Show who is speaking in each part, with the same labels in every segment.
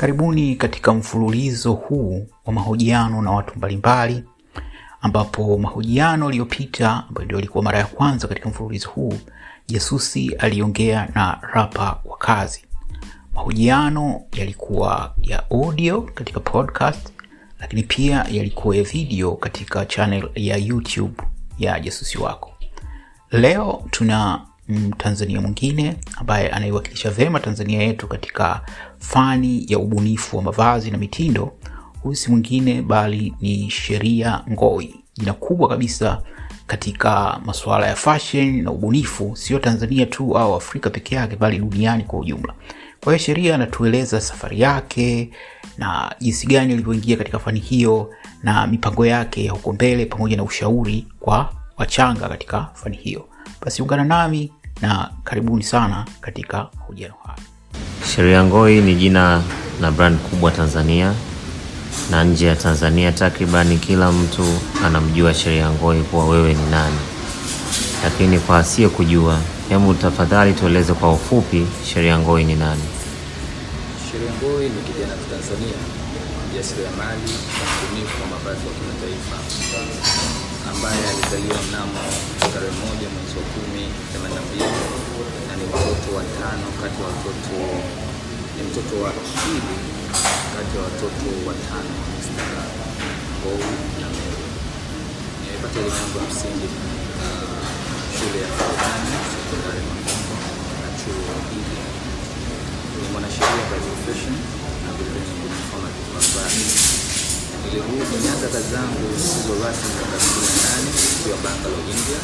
Speaker 1: Karibuni katika mfululizo huu wa mahojiano na watu mbalimbali, ambapo mahojiano aliyopita ambayo ndio ilikuwa mara ya kwanza katika mfululizo huu, Jasusi aliongea na rapa wa kazi. Mahojiano yalikuwa ya audio katika podcast, lakini pia yalikuwa ya video katika channel ya YouTube ya Jasusi Wako. Leo tuna Mtanzania mwingine ambaye anaiwakilisha vyema Tanzania yetu katika fani ya ubunifu wa mavazi na mitindo. Huyu si mwingine bali ni Sheria Ngoi, jina kubwa kabisa katika masuala ya fashion na ubunifu, sio Tanzania tu au Afrika peke yake, bali duniani kwa ujumla. Kwa hiyo Sheria anatueleza safari yake na jinsi gani alivyoingia katika fani hiyo na mipango yake ya huko mbele, pamoja na ushauri kwa wachanga katika fani hiyo. Basi ungana nami na karibuni sana katika mahojiano haya.
Speaker 2: Sheria Ngoi ni jina na brand kubwa Tanzania na nje ya Tanzania. Takribani kila mtu anamjua Sheria Ngoi kuwa wewe ni nani, lakini kwa asiye kujua, hebu tafadhali tueleze kwa ufupi Sheria Ngoi ni nani?
Speaker 3: Sheria Ngoi ni kijana wa Tanzania, mjasiriamali na mbunifu wa mavazi wa kimataifa ambaye alizaliwa mnamo tarehe moja mwezi wa kumi themanini na mbili na ni mtoto wa tano kati ya watoto ni mtoto wa pili kati ya watoto watano Mr. Mbou na Mary. Nimepata elimu yangu ya msingi uh, shule ya Forodhani sekondari Makongo na chuo hili. Ni mwanasheria by profession na vilevile ni nianza kazi zangu zisizo rasmi za na nane nikiwa Bangalore, India,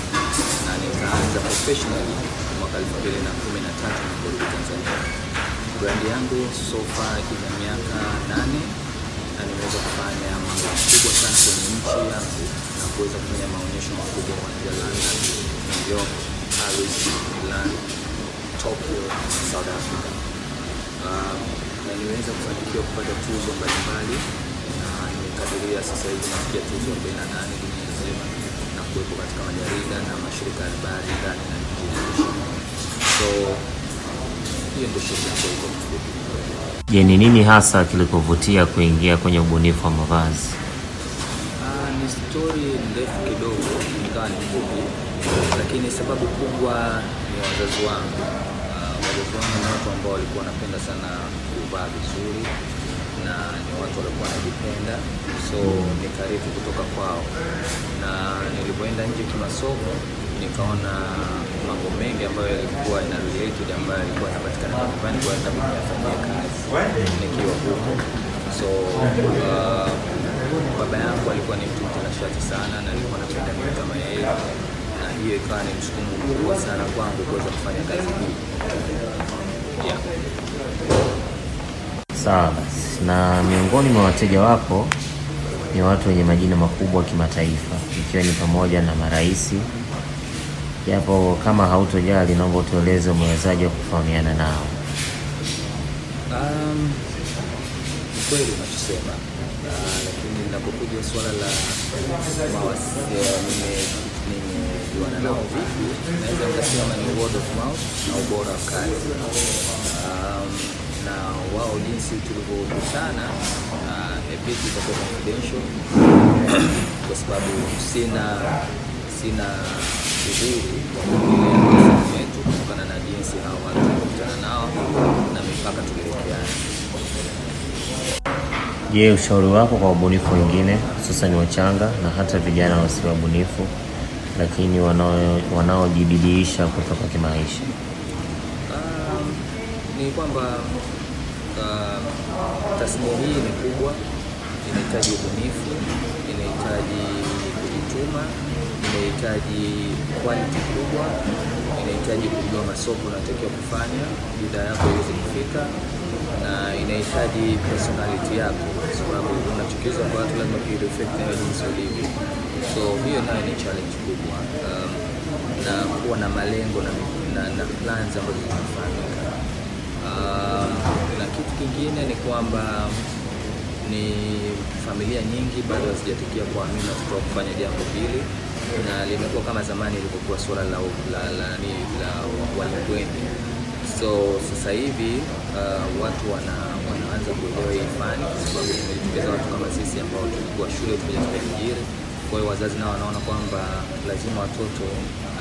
Speaker 3: na nikaanza professionally mwaka elfu mbili na kumi na tatu niliporudi Tanzania. Brandi yangu sofa ina miaka nane na nimeweza kufanya mambo makubwa sana kwenye nchi yangu na kuweza kufanya maonyesho makubwa kuanzia London, New York, Paris, Milan, Tokyo, South Africa. Um, na niweza kufanikiwa kupata tuzo mbalimbali na nimekadiria sasa hivi nafikia tuzo 48 dunia nzima na kuwepo katika majarida na mashirika ya habari ndani na nje ya nchi. So hiyo ndio shida ambayo iko mfupi.
Speaker 2: Je, ni nini hasa kilikuvutia kuingia kwenye ubunifu wa mavazi?
Speaker 3: Uh, ni stori ndefu kidogo, ikawa ni fupi, lakini sababu kubwa ni wazazi wangu. Ah, wazazi wangu ni watu ambao walikuwa wanapenda sana kuvaa vizuri na ni watu walikuwa wanajipenda, so nikarithi kutoka kwao, na nilipoenda nje kimasomo nikaona mambo mengi ambayo yalikuwa ina related ambayo yalikuwa yanapatikana nyumbani kwa sababu kazi nikiwa huko so uh, baba yangu alikuwa ni mtu mtanashati sana na alikuwa anapenda mimi kama yeye, na hiyo ikawa ni msukumo mkubwa sana kwangu kuweza kufanya kazi hii yeah.
Speaker 2: Sawa basi. Na miongoni mwa wateja wako ni watu wenye majina makubwa kimataifa, ikiwa ni pamoja na marais. Japo kama hautojali, naomba utueleze umewezaje wa kufahamiana nao?
Speaker 3: Um, kweli unachosema, lakini linapokuja swala la mawasiliano, nimejuana nao vipi, naweza nikasema ni word of mouth na ubora wa kazi. Um, na wao jinsi tulivyokutana, uh, a bit itakuwa confidential kwa sababu sina sina uhuru wa kuongelea yetu kutokana na jinsi hao watu tulikutana nao na mipaka tuliwekeana.
Speaker 2: Je, ushauri wako kwa wabunifu wengine hususan wachanga na hata vijana wasio wabunifu lakini wanao- wanaojibidiisha kutoka kimaisha?
Speaker 3: Um, ni kwamba uh, tasnia hii ni kubwa, inahitaji ubunifu, inahitaji kujituma, inahitaji quality kubwa, inahitaji kujua masoko unatakiwa kufanya bidhaa yako iweze kufika, na inahitaji personality yako, kwa sababu unachukizwa kwa watu lazima kireflect nayo jinsi ulivyo. So hiyo nayo ni challenge kubwa um, na kuwa na malengo na, na, na plans ambazo zinafahamika. Um, kitu kingine ni kwamba ni familia nyingi bado hazijafikia kuamini watoto wa kufanya jambo hili, na limekuwa kama zamani ilivyokuwa suala la, la, la, la, la walimwengu So sasa hivi uh, watu wana, wanaanza kuelewa hii fani kwa sababu tumejitokeza watu kama sisi ambao tulikuwa shule tumekuja tukaajiri. Kwa hiyo wazazi nao wanaona kwamba lazima watoto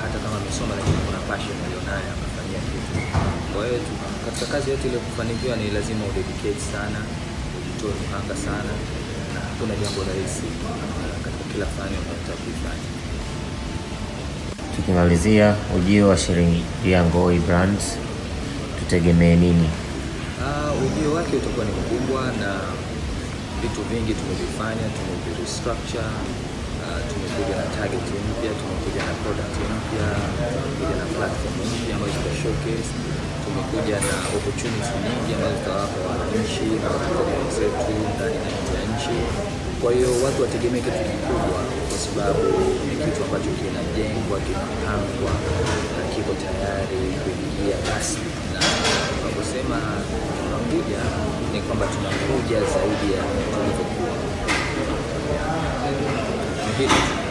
Speaker 3: hata kama amesoma, lakini kuna passion walionayo akafanyia kitu. Kwa hiyo katika kazi yote ile kufanikiwa ni lazima udedicate sana, ujitoe mhanga sana, na hakuna jambo rahisi katika kila fani unayotaka kuifanya.
Speaker 2: Tukimalizia ujio wa Sheria Ngoi Brands, tutegemee nini?
Speaker 3: Uh, ujio wake utakuwa ni mkubwa na vitu vingi tumevifanya, tumevirestructure. Uh, tumekuja na target mpya, tumekuja na product mpya, tumekuja na platform mpya ambayo tuta showcase, tumekuja na opportunity nyingi ambazo zitawapa wananchi na wenzetu ndani na nje ya nchi. Kwa hiyo watu wategemee kitu kikubwa, kwa sababu ni kitu ambacho kinajengwa, kinapangwa na kiko tayari kuingia rasmi na tunaposema tunakuja ni kwamba tunakuja zaidi ya tulivyokuwa. Hili.